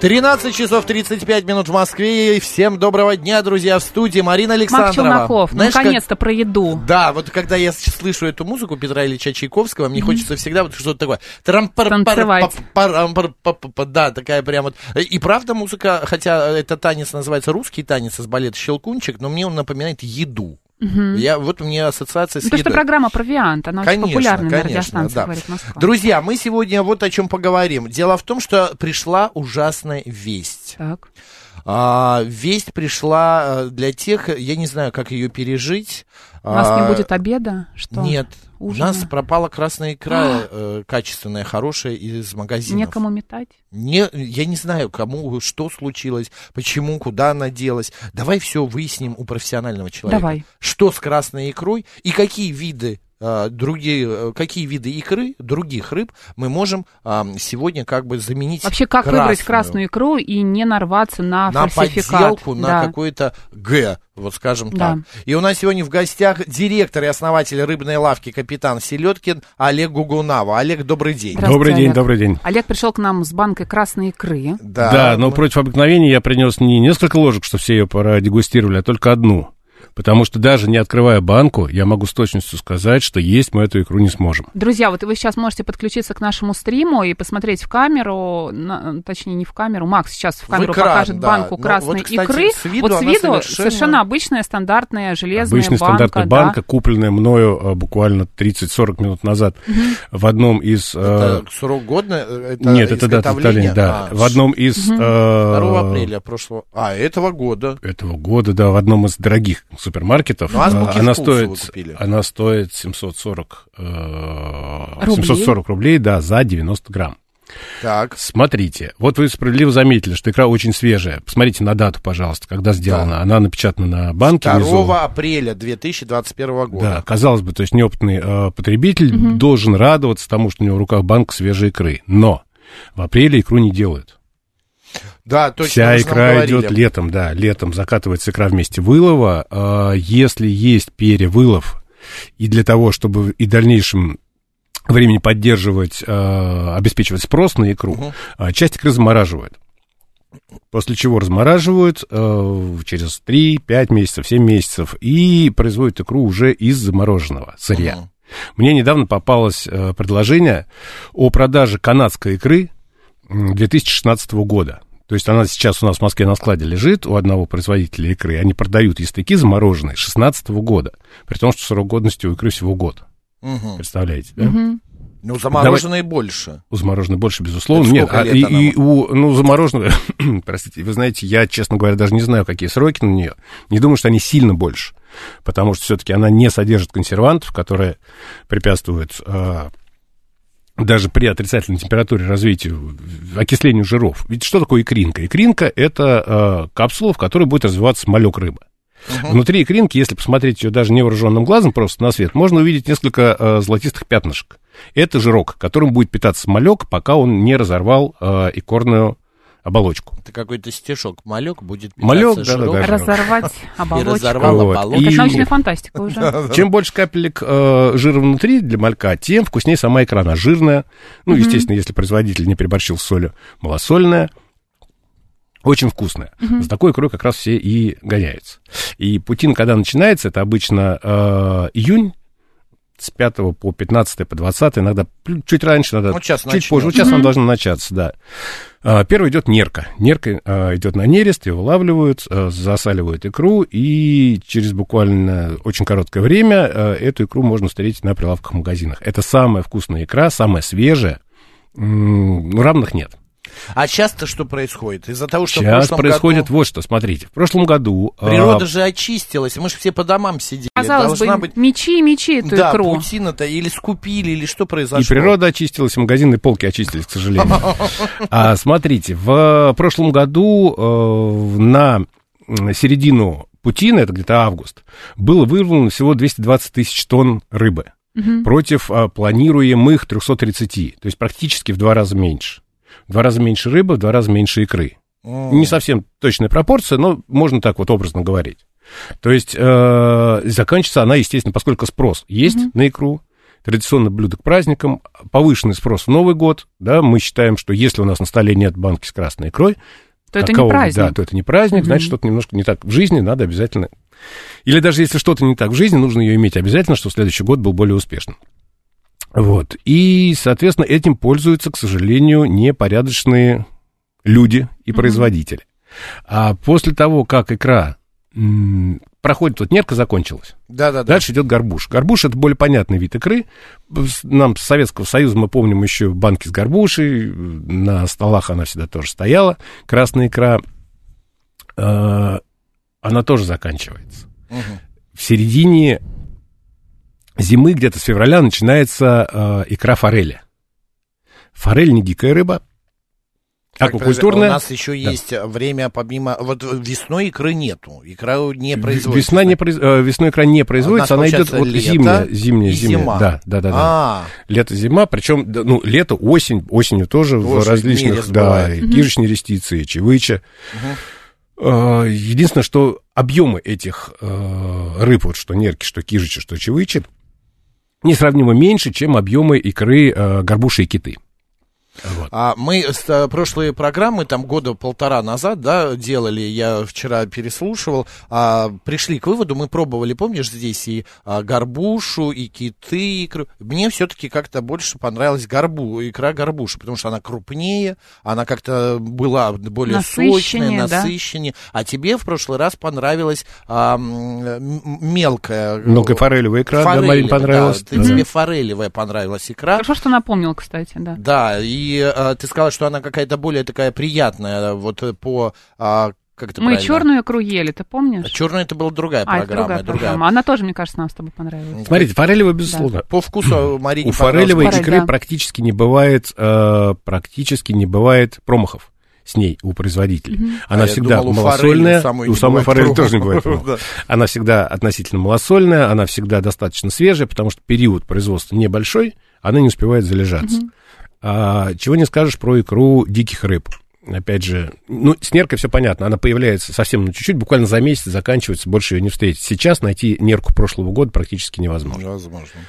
13 часов 35 минут в Москве. И всем доброго дня, друзья, в студии Марина Александрова. Челноков, Знаешь, наконец-то про еду. Да, вот когда я слышу эту музыку Петра Ильича Чайковского, мне хочется всегда вот что-то такое. Танцевать. Да, такая прям вот. И правда музыка, хотя это танец называется русский танец из балета «Щелкунчик», но мне он напоминает еду. Я, вот у меня ассоциация с Ну, то, что едой. программа «Провиант», она очень Конечно, популярна на радиостанции, да. говорит Москва. Друзья, мы сегодня вот о чем поговорим. Дело в том, что пришла ужасная весть. Так. А, весть пришла э, для тех, я не знаю, как ее пережить. У нас А, не будет обеда? Что? Нет, Ужина? у нас пропала красная икра э, качественная, хорошая из магазинов. Некому метать? Не, я не знаю, кому, что случилось, почему, куда она делась. Давай все выясним у профессионального человека. Давай. Что с красной икрой и какие виды другие, э, какие виды икры, других рыб мы можем а, сегодня как бы заменить Вообще, как выбрать красную икру и не нарваться на, на фальсификат? подделку, на Да. какой-то Г, вот скажем Да. так. И у нас сегодня в гостях директор и основатель рыбной лавки капитан Селедкин Олег Гугунава. Олег, добрый день. Добрый день, Олег. добрый день. Олег пришел к нам с банкой красной икры. Да, но мы- против обыкновения я принес не несколько ложек, что все ее продегустировали, а только одну. Потому что даже не открывая банку, я могу с точностью сказать, что есть мы эту икру не сможем. Друзья, вот вы сейчас можете подключиться к нашему стриму и посмотреть в камеру, на- точнее, не в камеру, Макс сейчас в камеру экран, покажет да. банку Ну, красной вот, кстати, икры. с виду вот с виду совершенно- совершенно обычная стандартная железная Обычная банка. стандартная да. банка, купленная мною э, буквально 30-40 минут назад в одном из... э, Это срок годно? Это Нет, это дата изготовления? да. А, в одном из... э, 2 апреля прошлого. А, этого года. этого года, да, в одном из дорогих супермаркетов. Ну, азбуки она стоит, она стоит 740, э, Рублей? 740 рублей, да, за 90 грамм. Так. Смотрите, вот вы справедливо заметили, что икра очень свежая. Посмотрите на дату, пожалуйста, когда сделана. Она напечатана на банке 2 внизу. апреля 2021 года. Да, казалось бы, то есть неопытный э, потребитель должен радоваться тому, что у него в руках банк свежей икры. Но в апреле икру не делают. Да, точно. Вся икра говорили. идет летом, да, летом закатывается икра вместе вылова. А, Если есть перевылов, и для того, чтобы и в дальнейшем времени поддерживать, а, обеспечивать спрос на икру, а, часть икры замораживают. После чего размораживают э, через 3-5 месяцев, 7 месяцев и производят икру уже из замороженного сырья. Мгм. Мне недавно попалось э, предложение о продаже канадской икры м, 2016 года. То есть она сейчас у нас в Москве на складе лежит у одного производителя икры. Они продают ястыки замороженные 2016 года. При том, что срок годности у икры всего год. Мгм. Представляете, да? Мгм. Ну, замороженные больше. У замороженной больше, безусловно. Нет, а лет и, она и у, ну, замороженного, простите, вы знаете, я, честно говоря, даже не знаю, какие сроки на нее. Не думаю, что они сильно больше. Потому что все-таки она не содержит консервантов, которые препятствуют а, даже при отрицательной температуре развитию, окислению жиров. Ведь что такое икринка? Икринка – это а, капсула, в которой будет развиваться малек рыбы. Внутри икринки, если посмотреть ее даже невооруженным глазом, просто на свет, можно увидеть несколько э, золотистых пятнышек. Это жирок, которым будет питаться малек, пока он не разорвал э, икорную оболочку. Это какой-то стишок. Малек будет Малек, да, да, да. Разорвать И оболочку. разорвал Вот. оболочку. Это И- научная фантастика уже. Чем больше капелек э, жира внутри для малька, тем вкуснее сама икра. Она жирная. Ну, естественно, если производитель не переборщил с солью, малосольная. Очень вкусная. За такой икрой как раз все и гоняются. И путин, когда начинается, это обычно э, июнь, с 5 по 15 по 20, иногда чуть раньше, надо Вот щас чуть начнём. позже. Вот сейчас она должна начаться, да. А, Первый идет нерка. Нерка а, идет на нерест, ее вылавливают, а, засаливают икру, и через буквально очень короткое время эту икру можно встретить на прилавках в магазинах. Это самая вкусная икра, самая свежая. Ну, равных нет. А часто что происходит? Из-за того, что в Сейчас прошлом происходит году вот что. Смотрите, в прошлом году... а, природа же очистилась, мы же все по домам сидели. Казалось Должна бы, быть... мечи, мечи эту Да, икру. паутина-то или скупили, или что произошло? И природа очистилась, и магазинные полки очистились, к сожалению. А, смотрите, в прошлом году э, на середину путины, это где-то август, было вырвано всего 220 тысяч тонн рыбы против а, планируемых 330, то есть практически в два раза меньше. В два раза меньше рыбы, в два раза меньше икры. Не совсем точная пропорция, но можно так вот образно говорить. То есть э, заканчивается она, естественно, поскольку спрос есть на икру, традиционное блюдо к праздникам, повышенный спрос в Новый год, да, мы считаем, что если у нас на столе нет банки с красной икрой, То это не какого- праздник. Да, то это не праздник, значит, что-то немножко не так в жизни, надо обязательно... Или даже если что-то не так в жизни, нужно ее иметь обязательно, чтобы следующий год был более успешным. Вот. И, соответственно, этим пользуются, к сожалению, непорядочные люди и производители. А после того, как икра м, проходит, вот нерка закончилась, Да-да-да. Дальше идет горбуш. Горбуш это более понятный вид икры. Нам с Советского Союза мы помним еще банки с горбушей. На столах она всегда тоже стояла. Красная икра. Э, Она тоже заканчивается. В середине зимы, где-то с февраля, начинается э, икра форели. Форель не дикая рыба. Так, Аквакультурная. У нас еще Да. есть время, помимо... Вот весной икры нету. Икра не В- производится. Весна не произ- э, весной икра не производится, она идет вот зимняя, зимняя, и зимняя. зима. Да, да, да, да. А, Лето, зима, причем, ну, лето, осень, осенью тоже, в Тоже различных, мерез да, и кишечные рестиции, чевыча. Э, Единственное, что объемы этих э, рыб, вот что нерки, что кижичи, что чевычи, несравнимо меньше, чем объемы икры э, горбуши и киты. Вот. А мы с, э, прошлые программы, там года полтора назад, да, делали, я вчера переслушивал, а, пришли к выводу, мы пробовали, помнишь, здесь и а, горбушу, и киты, и икру. Мне все-таки как-то больше понравилась горбу, икра горбуши, потому что она крупнее, она как-то была более Насыщеннее, сочная, да. насыщеннее. А тебе в прошлый раз понравилась а, м, м- мелкая... Мелкая форелевая икра, да, Форель, Марин, понравилась. ты- Да. Тебе форелевая понравилась икра. Хорошо, что напомнил, кстати, да. Да, и э, ты сказала, что она какая-то более такая приятная, вот по... а, как это Мы правильно? черную икру ели, ты помнишь? Черная это была другая А, программа. другая программа. Она тоже, мне кажется, нам с тобой понравилась. Смотрите, форелевая, безусловно. По вкусу Марине У форелевой Форель, икры да. практически не бывает, э, практически не бывает промахов с ней у производителей. Она А всегда думал, у малосольная, форели самой у самой форели тоже не бывает. Она всегда относительно малосольная, она всегда достаточно свежая, потому что период производства небольшой, она не успевает залежаться. А, чего не скажешь про икру диких рыб. Опять же, ну, с неркой все понятно, она появляется совсем на чуть-чуть, буквально за месяц заканчивается, больше ее не встретить. Сейчас найти нерку прошлого года практически невозможно. Невозможно.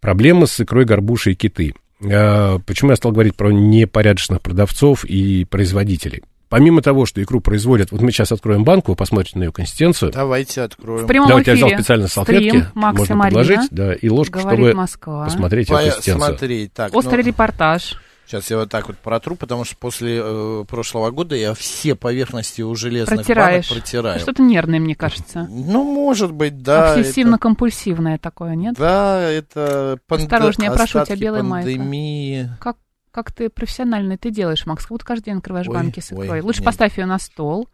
Проблема с икрой горбуши и киты. Э, Почему я стал говорить про непорядочных продавцов и производителей? Помимо того, что икру производят, вот мы сейчас откроем банку, вы посмотрите на ее консистенцию. Давайте откроем. В прямом Давайте я взял эфире специально салфетки, стрим Макс и можно Марина. подложить, да, и ложку, Говорит чтобы Москва. посмотреть ее консистенцию. Смотри, так, Острый ну, репортаж. сейчас я вот так вот протру, потому что после э, прошлого года я все поверхности у железных Протираешь. банок протираю. Что-то нервное, мне кажется. Ну, может быть, да. Обсессивно-компульсивное такое, нет? это- Да, это панд- Осторожнее, прошу тебя, белая майка. пандемии. Как, как ты профессионально это делаешь, Макс? Как будто каждый день открываешь Ой, банки с икрой. ой, Лучше нет. поставь ее на стол.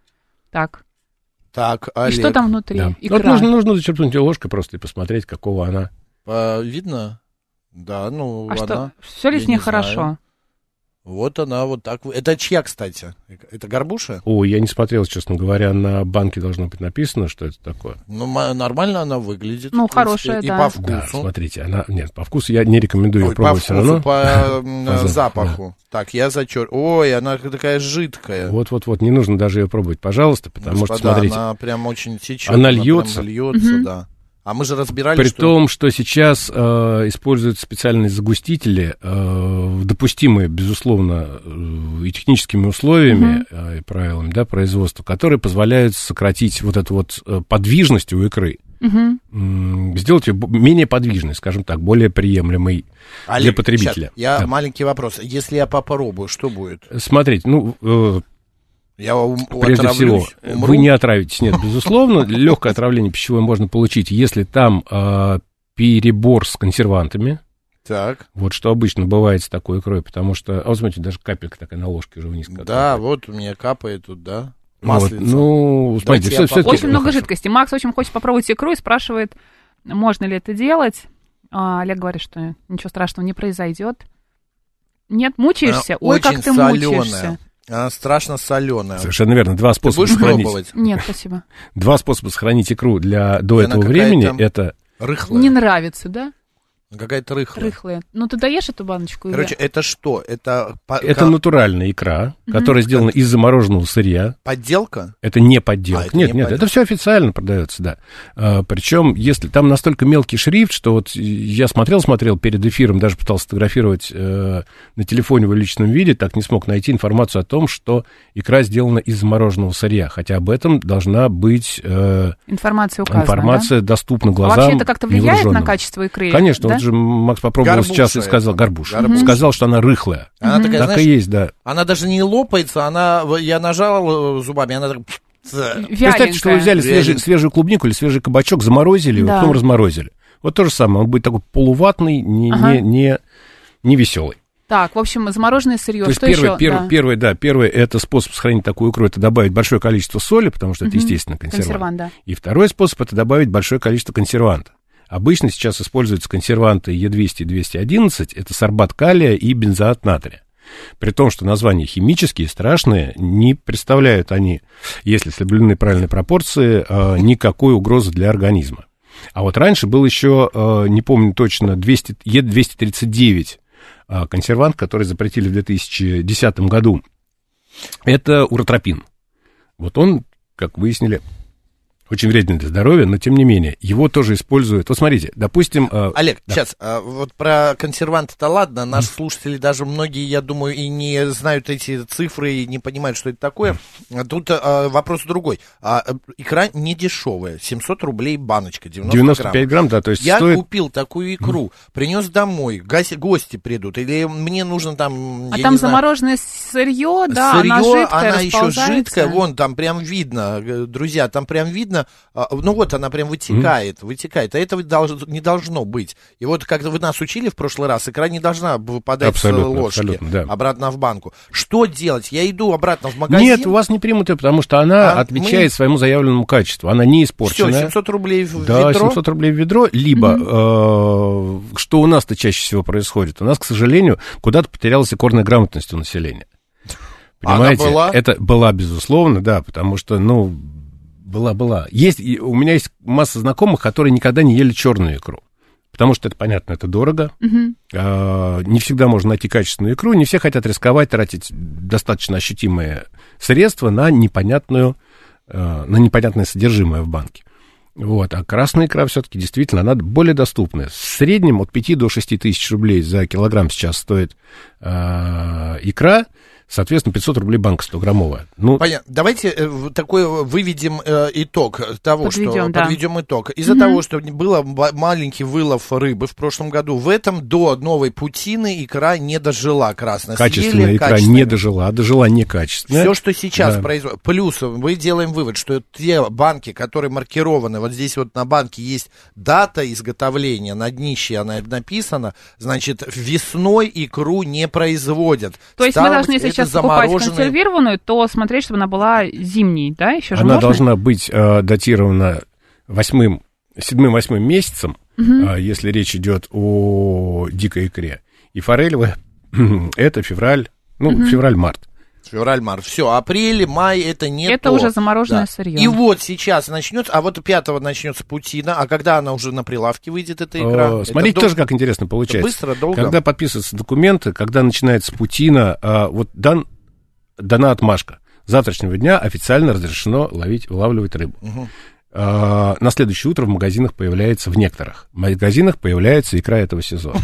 Так. Так, И Олег, что там внутри? Да. Икра. Вот нужно, нужно зачерпнуть ее ложкой просто и посмотреть, какого она. а, видно? Да, ну, а она... что, все ли я с ней не хорошо? знаю. Вот она вот так. Это чья, кстати? Это горбуша? О, я не смотрел, честно говоря, на банке должно быть написано, что это такое. Ну, нормально она выглядит. Ну, хорошая, И да. по вкусу. Да, смотрите, она... Нет, по вкусу я не рекомендую ее Ой, по пробовать все равно. по запаху. Так, я зачер. Ой, она такая жидкая. Вот-вот-вот, не нужно даже ее пробовать, пожалуйста, потому что, смотрите, она прям очень течет. Она льется. льется, да. А мы же разбирали, При что... том, что сейчас э, используют специальные загустители, э, допустимые, безусловно, э, и техническими условиями э, и правилами да, производства, которые позволяют сократить вот эту вот э, подвижность у икры, м, сделать ее менее подвижной, скажем так, более приемлемой для Олег, потребителя. щас, я Да. маленький вопрос. Если я попробую, что будет? Смотрите, ну, э, Я ум- прежде всего, умру? вы не отравитесь. Нет, безусловно, легкое отравление пищевое можно получить, если там э, перебор с консервантами, Так, Вот что обычно бывает с такой икрой, потому что, а вот смотрите, даже капелька такая на ложке уже вниз. да, вот у меня капает тут, да? Вот, Маслица. ну, смотрите, все, попробую. Очень много жидкости. Макс очень хочет попробовать икру и спрашивает, можно ли это делать. А Олег говорит, что ничего страшного не произойдет. Нет, мучаешься? Она Ой, как очень ты соленая. мучаешься. Она страшно соленая. Совершенно верно. Два Ты способа будешь сохранить. пробовать? Нет, спасибо. Два способа сохранить икру для до она этого времени это Рыхлая. Не нравится, да? Какая-то рыхлая. Рыхлые. Ну, ты даешь эту баночку? или- Короче, это что? Это, по- Это натуральная икра, которая сделана из замороженного сырья. подделка? Это не подделка. А, это нет, не нет, подделка. это все официально продается, да. А, причем, если там настолько мелкий шрифт, что вот я смотрел, смотрел перед эфиром, даже пытался сфотографировать э, на телефоне в увеличенном виде, так не смог найти информацию о том, что икра сделана из замороженного сырья. Хотя об этом должна быть э, Информация указана, информация доступна да? А глазам вообще это как-то влияет на качество икры? Конечно, да? Же Макс попробовал Горбуша сейчас и сказал, горбуш, Горбуша. сказал, что она рыхлая. Она такая, так знаешь, и есть, да. она даже не лопается, она, я нажал э, зубами, она так... Представьте, что вы взяли свежий- свежую клубнику или свежий кабачок, заморозили, Да. потом разморозили. Вот то же самое. Он будет такой полуватный, не, Ага. не, не, не веселый. Так, в общем, замороженное сырье. То есть Что первый, еще? первый, Да. первый, да, первый это способ сохранить такую икру, это добавить большое количество соли, потому что это, Мгм. естественно, консервант. Консервант, да. И второй способ это добавить большое количество консерванта. Обычно сейчас используются консерванты Е200 и 211, это сорбат калия и бензоат натрия. При том, что названия химические, страшные, не представляют они, если соблюдены правильные пропорции, э, никакой угрозы для организма. А вот раньше был еще, э, не помню точно, 200, Е239 э, консервант, который запретили в 2010 году. Это уротропин. Вот он, как выяснили, очень вреден для здоровья, но тем не менее, его тоже используют. Вот смотрите, допустим... э, Олег, да. сейчас, а, вот про консерванты-то ладно, наши слушатели даже многие, я думаю, и не знают эти цифры, и не понимают, что это такое. А Тут а, вопрос другой. А, э, икра не дешевая, 700 рублей баночка, 90 95 грамм. грамм, да, то есть Я стоит... купил такую икру, принес домой, гости придут, или мне нужно там, А там знаю, замороженное сырье, да, Сырье, она жидкая, она еще жидкая, вон там прям видно, друзья, там прям видно, а, ну вот она прям вытекает, вытекает, а этого не должно быть. И вот как вы нас учили в прошлый раз, икра не должна выпадать Абсолютно, с ложки абсолютно, да. обратно в банку. Что делать? Я иду обратно в магазин. Нет, у вас не примут ее, потому что она А отвечает мы- своему заявленному качеству. Она не Все, испорченная. 700 рублей в Да, ведро. 700 рублей в ведро, либо, э, что у нас-то чаще всего происходит? У нас, к сожалению, куда-то потерялась икорная грамотность у населения. Она Понимаете? была? Это была, безусловно, да, потому что, ну, была-была. Есть, и у меня есть масса знакомых, которые никогда не ели черную икру. Потому что это, понятно, это дорого. А, не всегда можно найти качественную икру. Не все хотят рисковать, тратить достаточно ощутимые средства на непонятную, э, на непонятное содержимое в банке. Вот. А красная икра все-таки действительно, она более доступная. В среднем от 5 до 6 тысяч рублей за килограмм сейчас стоит э, икра. Соответственно, 500 рублей банка 100-граммовая. Ну, Понятно. Давайте э, такой выведем э, итог того, что Подведем, да. подведем итог. Из-за того, что было ба- маленький вылов рыбы в прошлом году, в этом до новой путины икра не дожила красная. качественная Съели икра не дожила, дожила некачественная. Все, что сейчас Да. производится. Плюс мы делаем вывод, что те банки, которые маркированы, вот здесь вот на банке есть дата изготовления, на днище она написана, значит, весной икру не производят. То есть Стало мы должны, это сейчас покупать консервированную, то смотреть, чтобы она была зимней, да? Еще же Она можно? должна быть э, датирована восьмым, седьмым-восьмым месяцем, э, если речь идет о дикой икре. И форелевая это февраль, ну, февраль-март. Февраль-март. Все, апрель, май это не Это то. уже замороженное Да. сырье. И вот сейчас начнется, а вот 5 начнется путина, а когда она уже на прилавке выйдет, эта икра? Э, Это Смотрите, дол- тоже как интересно получается. быстро, долго? Когда подписываются документы, когда начинается путина, а, вот дан, дана отмашка. С завтрашнего дня официально разрешено ловить, вылавливать рыбу. Мгм. А, на следующее утро в магазинах появляется, в некоторых магазинах появляется икра этого сезона.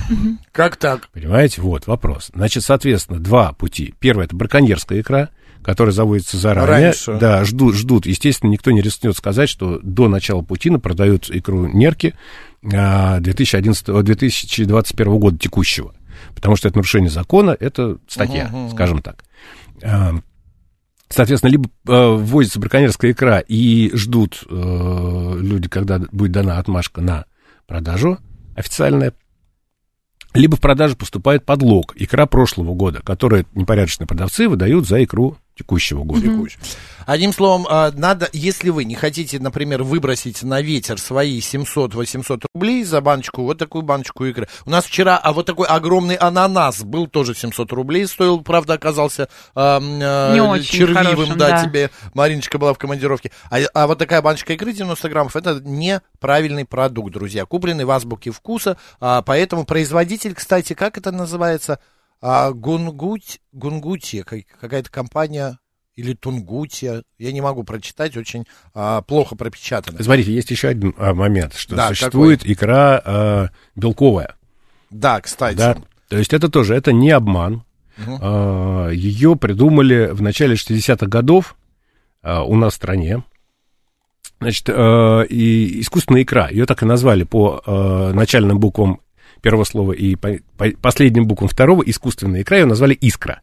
Как так? Понимаете? Вот вопрос. Значит, соответственно, два пути. Первое это браконьерская икра, которая заводится заранее. Раньше. Да, ждут, ждут. Естественно, никто не рискнет сказать, что до начала Путина продают икру нерки а, 2011, о, 2021 года текущего. Потому что это нарушение закона, это статья, скажем так. Соответственно, либо э, ввозится браконьерская икра и ждут э, люди, когда будет дана отмашка на продажу официальная, либо в продажу поступает подлог, икра прошлого года, которую непорядочные продавцы выдают за икру текущего года. Текущий. Одним словом, а, надо, если вы не хотите, например, выбросить на ветер свои 700-800 рублей за баночку, вот такую баночку икры. У нас вчера, а вот такой огромный ананас был тоже 700 рублей стоил, правда, оказался а, Не очень червивым, хорошим, да, да. тебе Мариночка была в командировке. А, а вот такая баночка икры 90 граммов, это неправильный продукт, друзья, купленный в азбуке вкуса, а, поэтому производитель, кстати, как это называется? А, Гунгуть, Гунгутия, как- какая-то компания или Тунгутия, я не могу прочитать, очень а, плохо пропечатано. Смотрите, есть еще один а, момент, что Да, существует икра а, белковая. Да, кстати. Да? То есть это тоже, это не обман. А, ее придумали в начале 60-х годов а, у нас в стране. Значит, а, и искусственная икра, ее так и назвали по а, начальным буквам первого слова и по, по последним буквам второго, искусственная икра, ее назвали искра.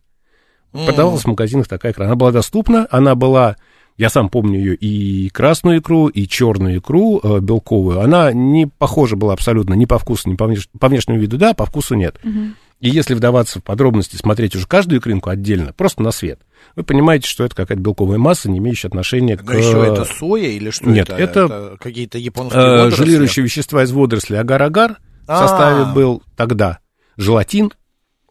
М. Продавалась в магазинах такая икра. Она была доступна, она была, я сам помню ее, и красную икру, и черную икру э, белковую. Она не похожа была абсолютно ни по вкусу, ни по, внеш- по внешнему виду, да, по вкусу нет. И если вдаваться в подробности, смотреть уже каждую икринку отдельно, просто на свет, вы понимаете, что это какая-то белковая масса, не имеющая отношения к... Но еще это соя или что Нет, это? это, какие-то японские э, водоросли? желирующие вещества из водорослей агар-агар в А. составе был тогда желатин.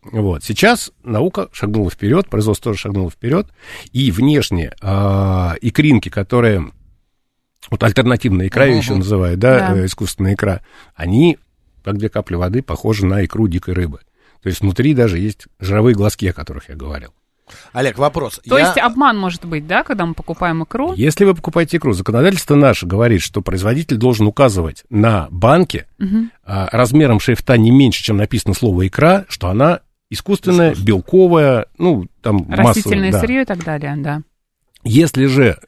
Вот. Сейчас наука шагнула вперед, производство тоже шагнуло вперед, и внешне а, икринки, которые вот альтернативная икра ее еще называют, да, Да. э, искусственная икра, они, как две капли воды, похожи на икру дикой рыбы. То есть внутри даже есть жировые глазки, о которых я говорил. Олег, вопрос. То Я- есть обман может быть, да, когда мы покупаем икру? Если вы покупаете икру, законодательство наше говорит, что производитель должен указывать на банке а, размером шрифта не меньше, чем написано слово икра, что она искусственная, белковая, ну, там Растительное массовая, да. сырье и так далее, да. Если же,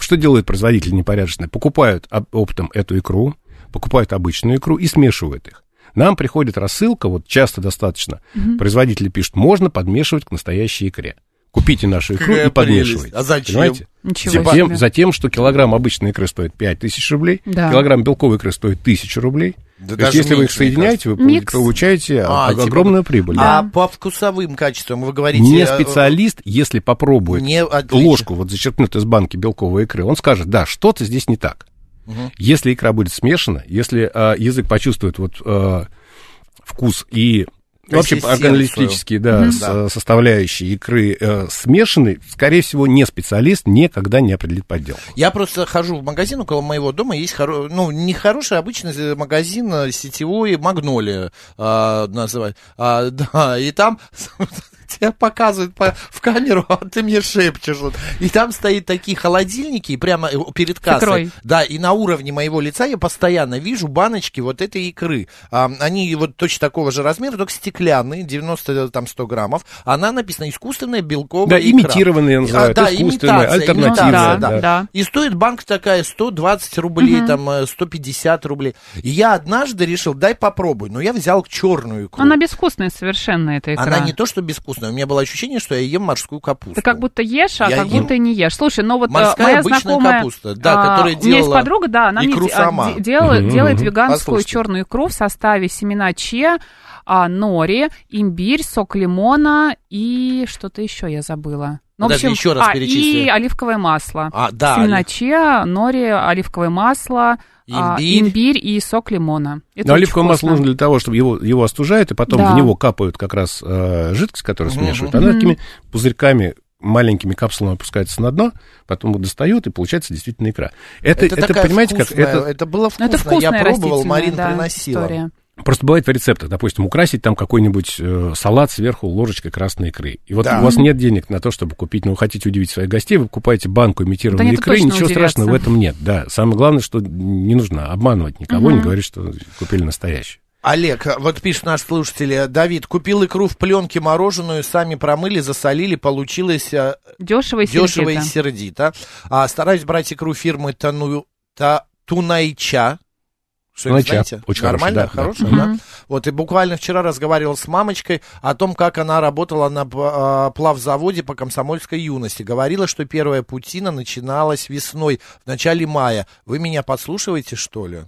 что делают производители непорядочные? Покупают об- оптом эту икру, покупают обычную икру и смешивают их. Нам приходит рассылка, вот часто достаточно, производители пишут, можно подмешивать к настоящей икре. Купите нашу икру Какая и подмешивайте. прелесть. А зачем? Понимаете? Ничего Затем, себе. затем, что килограмм обычной икры стоит 5000 рублей, Да. килограмм белковой икры стоит 1000 рублей. Да То есть, если вы их соединяете, вы Микс. получаете А, типа- огромную прибыль. А да. по вкусовым качествам вы говорите... Не э, специалист, если попробует Не отлично. ложку вот зачерпнуть из банки белковой икры, он скажет, да, что-то здесь не так. Мгм. Если икра будет смешана, если а, язык почувствует вот а, вкус и вообще Консистенцию. органолептические да, с- Да. составляющие икры э, смешаны, скорее всего, не специалист никогда не определит подделку. Я просто хожу в магазин около моего дома, есть хоро... ну, не хороший, обычный э, магазин э, сетевой, Магнолия а, называют. А, да, и там тебя показывают по- в камеру, а ты мне шепчешь. вот. И там стоят такие холодильники, и прямо э, перед кассой. икрой. Да, и на уровне моего лица я постоянно вижу баночки вот этой икры. А, они вот точно такого же размера, только стеклянные, 90 там 100 граммов. Она написана искусственная белковая Да, икра. имитированные называют, А, да, искусственные, имитация, альтернативные. имитация, да, да. да. И стоит банк такая 120 рублей, Мгм. там э, 150 рублей. И я однажды решил, дай попробуй. Но я взял черную икру. Она безвкусная совершенно, эта икра. Она не то, что безвкусная. У меня было ощущение, что я ем морскую капусту. Ты как будто ешь, а Я как ем. будто и не ешь. Слушай, ну вот э, Морская моя обычная знакомая... капуста, да, а, которая У меня есть делала подруга, да, она мне икру де- а, сама. де- делает, Мгм, делает веганскую Послушайте. черную икру в составе семена че, а, нори, имбирь, сок лимона и что-то еще я забыла. Ну, в Подожди, общем, еще раз а, перечисли. и оливковое масло. А, да. Семена че, нори, оливковое масло, а, Имбирь. имбирь и сок лимона. Это Но оливковое масло нужно для того, чтобы его, его остужают, и потом Да. в него капают как раз э, жидкость, которую Мгм. смешивают. Она такими пузырьками маленькими капсулами опускается на дно, потом его достают, и получается действительно икра. Это, это, такая понимаете, как вкусная, это это было Ну, вкусно. это вкусная я пробовал, Марин да, приносила. история. Просто бывает в рецептах, допустим, украсить там какой-нибудь э, салат сверху ложечкой красной икры. И вот Да. у вас нет денег на то, чтобы купить, но вы хотите удивить своих гостей, вы покупаете банку имитированной Да икры, ничего удивятся. страшного в этом нет. Да, самое главное, что не нужно обманывать никого, не Мгм. говорить, что купили настоящую. Олег, вот пишет наш слушатель, Давид, купил икру в пленке мороженую, сами промыли, засолили, получилось э, Дешево и дешево и сердито. сердито. А, стараюсь брать икру фирмы Тану, та, Тунайча. Что Тунайча. знаете? Очень Нормально, хорошая, да, да. хорошая, да? Мгм. Вот, и буквально вчера разговаривал с мамочкой о том, как она работала на а, плавзаводе по комсомольской юности. Говорила, что первая путина начиналась весной, в начале мая. Вы меня подслушиваете, что ли?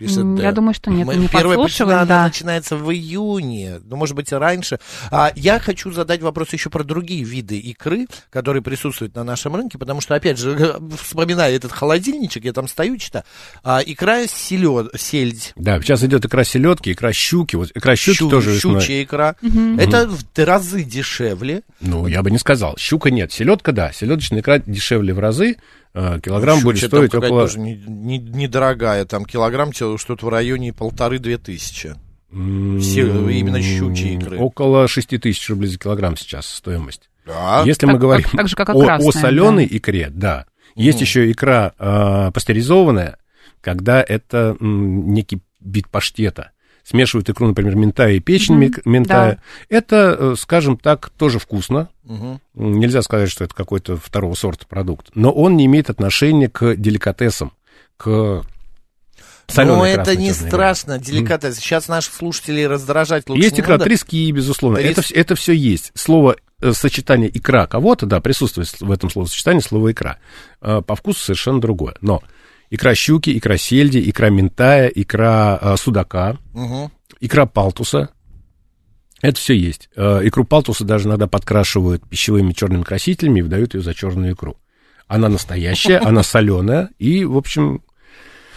Пишет, я думаю, что нет, Мы- не Первая почина, да. она начинается в июне, ну, может быть, и раньше. А, я хочу задать вопрос еще про другие виды икры, которые присутствуют на нашем рынке, потому что, опять же, вспоминая этот холодильничек, я там стою, читаю, а, икра селед, сельдь, Да, сейчас идет икра селедки, икра щуки. Вот икра щуки щу- тоже весной. щучья икра. Это в разы дешевле. Ну, я бы не сказал. Щука нет. Селедка, да. Селедочная икра дешевле в разы. Э, Килограмм будет Щучья там стоить какая-то около... тоже не- не- недорогая, там килограмм что-то в районе полторы-две тысячи. м, Се- именно щучьей икры. Около 6 тысяч рублей за килограмм сейчас стоимость. Да. Если Так- мы говорим так- так же, как о, красная, о соленой да. икре, да. Есть еще икра э, пастеризованная, когда это м, некий вид паштета. Смешивают икру, например, ментая и печень мик- ментая. Это, э, скажем так, тоже вкусно. М, Нельзя сказать, что это какой-то второго сорта продукт. Но он не имеет отношения к деликатесам, к соленой Но это не страшно, деликатес. Сейчас наших слушателей раздражать лучше Есть не икра надо. трески, безусловно. Трес- Это, это все есть. Слово э, сочетание икра кого-то, да, присутствует в этом словосочетании слово икра. Э, По вкусу совершенно другое. Но икра щуки, икра сельди, икра ментая, икра э, судака, Мгм. икра палтуса. Это все есть. Э, Икру палтуса даже иногда подкрашивают пищевыми черными красителями и выдают ее за черную икру. Она настоящая, она соленая, и, в общем,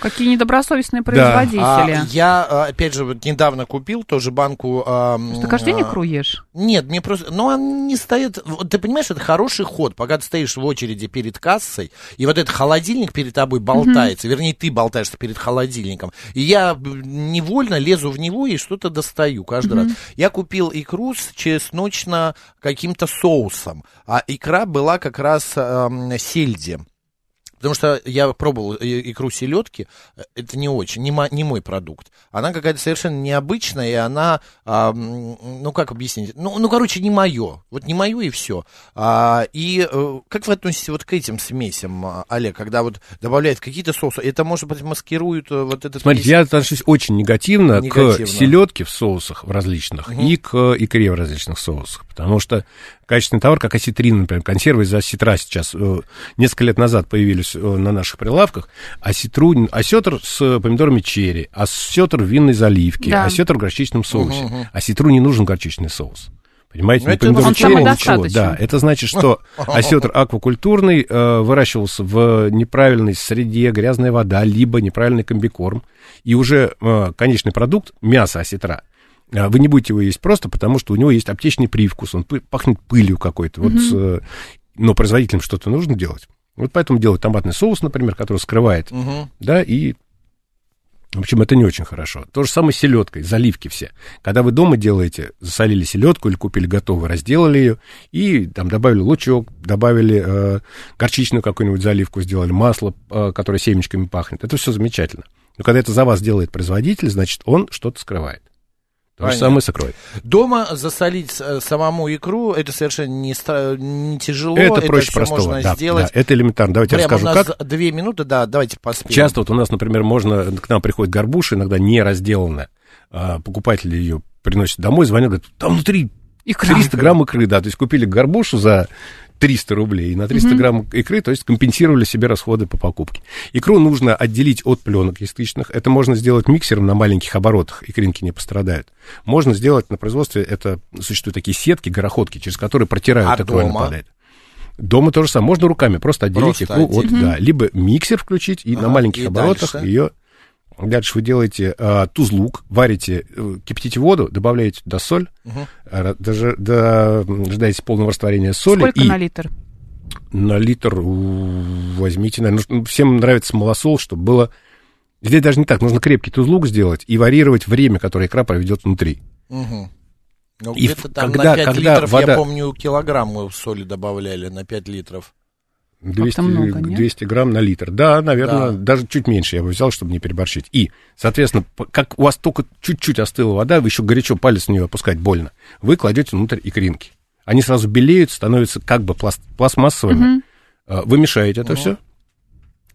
Какие недобросовестные Да. производители. А, я, а, опять же, вот недавно купил тоже банку... а, Ты каждый день а, икру ешь? Нет, мне просто... Ну, он не стоит... Вот ты понимаешь, это хороший ход, пока ты стоишь в очереди перед кассой, и вот этот холодильник перед тобой болтается, вернее, ты болтаешься перед холодильником, и я невольно лезу в него и что-то достаю каждый раз. Я купил икру с чесночно каким-то соусом, а икра была как раз эм, сельди. Потому что я пробовал икру селедки, э, это не очень, не, мо- не мой продукт. Она какая-то совершенно необычная, и она, а, ну как объяснить, ну, ну короче, не мое, вот не мое и все. и э, как вы относитесь вот к этим смесям, а, Олег, когда вот добавляют какие-то соусы, это может быть маскирует э, вот этот... Смотрите, я отношусь очень негативно, Негативно. к селедке в соусах в различных и к икре в различных соусах, потому что качественный товар, как осетрин, например, консервы из осетра сейчас э, несколько лет назад появились э, на наших прилавках, осетру, осетр с помидорами черри, осетр в винной заливке, Да. осетр в горчичном соусе. Осетру не нужен горчичный соус. Понимаете, Ну, это помидоры он черри ничего. Да, это значит, что осетр аквакультурный э, выращивался в неправильной среде, грязная вода, либо неправильный комбикорм. И уже э, конечный продукт, мясо осетра, вы не будете его есть просто, потому что у него есть аптечный привкус, он пахнет пылью какой-то. Вот, э, но производителям что-то нужно делать. Вот поэтому делают томатный соус, например, который скрывает, Мгм. да, и в общем, это не очень хорошо. То же самое с селедкой, заливки все. Когда вы дома делаете, засолили селедку или купили готовую, разделали ее и там добавили лучок, добавили э, горчичную какую-нибудь заливку, сделали масло, э, которое семечками пахнет. Это все замечательно. Но когда это за вас делает производитель, значит, он что-то скрывает. То же Понятно. самое с икрой. Дома засолить э, самому икру, это совершенно не, не тяжело. это проще всё простого. можно Да, сделать. да, это элементарно. Давайте я Прямо у расскажу, нас как. две минуты, да, давайте поспеем. Часто вот у нас, например, можно, к нам приходит горбуша, иногда не разделанная. А, покупатели ее приносят домой, звонят, говорят, там внутри Икра. 300 грамм икры, да, то есть купили горбушу за 300 рублей, и на 300 грамм икры, то есть компенсировали себе расходы по покупке. Икру нужно отделить от пленок ястычных, это можно сделать миксером на маленьких оборотах, икринки не пострадают. Можно сделать на производстве, это существуют такие сетки, гороходки, через которые протирают, А правильно дома? падает. Дома то же самое, можно руками просто отделить Просто икру от, отделить. да, либо миксер включить и на Ага, маленьких и оборотах дальше? ее Дальше вы делаете а, тузлук, варите, э, кипятите воду, добавляете туда соль, ра- даже дожидаете полного растворения соли Сколько и на литр? на литр возьмите, наверное, ну, всем нравится малосол, чтобы было... Здесь даже не так, нужно крепкий тузлук сделать и варьировать время, которое икра проведет внутри. Мгм. Ну, И где-то в- там когда- на 5 когда литров, вода- я помню, килограмм соли добавляли на 5 литров. 200, много, нет? 200 грамм на литр. Да, наверное, Да. даже чуть меньше я бы взял, чтобы не переборщить. И, соответственно, как у вас только чуть-чуть остыла вода, вы еще горячо палец в нее опускать больно, вы кладете внутрь икринки. Они сразу белеют, становятся как бы пласт- пластмассовыми. А, Вы мешаете это все.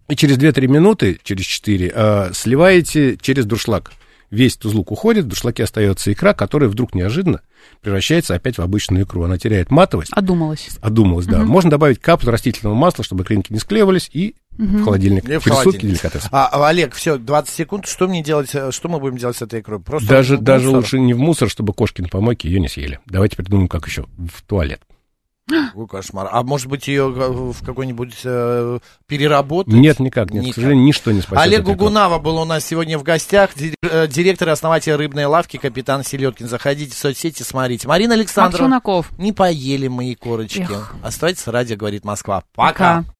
И через 2-3 минуты, через 4, а, сливаете через дуршлаг. Весь тузлук уходит, в дуршлаге остается икра, которая вдруг неожиданно превращается опять в обычную икру. Она теряет матовость, Одумалась. одумалась, да. Можно добавить каплю растительного масла, чтобы икринки не склеивались, и в холодильник. И в Присутствует холодильник. деликатес. А, а, Олег, все, 20 секунд. Что мне делать, э, что мы будем делать с этой икрой? Просто Даже, даже лучше не в мусор, чтобы кошки на помойке ее не съели. Давайте придумаем, как еще. В туалет. Ой, кошмар. А может быть, ее в какой-нибудь э, переработать? Нет, никак нет. Никак. К сожалению, ничто не спасет. Олег. Гугунава был у нас сегодня в гостях, э, директор и основатель рыбной лавки, капитан Селедкин. Заходите в соцсети, смотрите. Марина Александровна, не поели мои корочки. Эх. Оставайтесь, радио говорит Москва. Пока. Пока.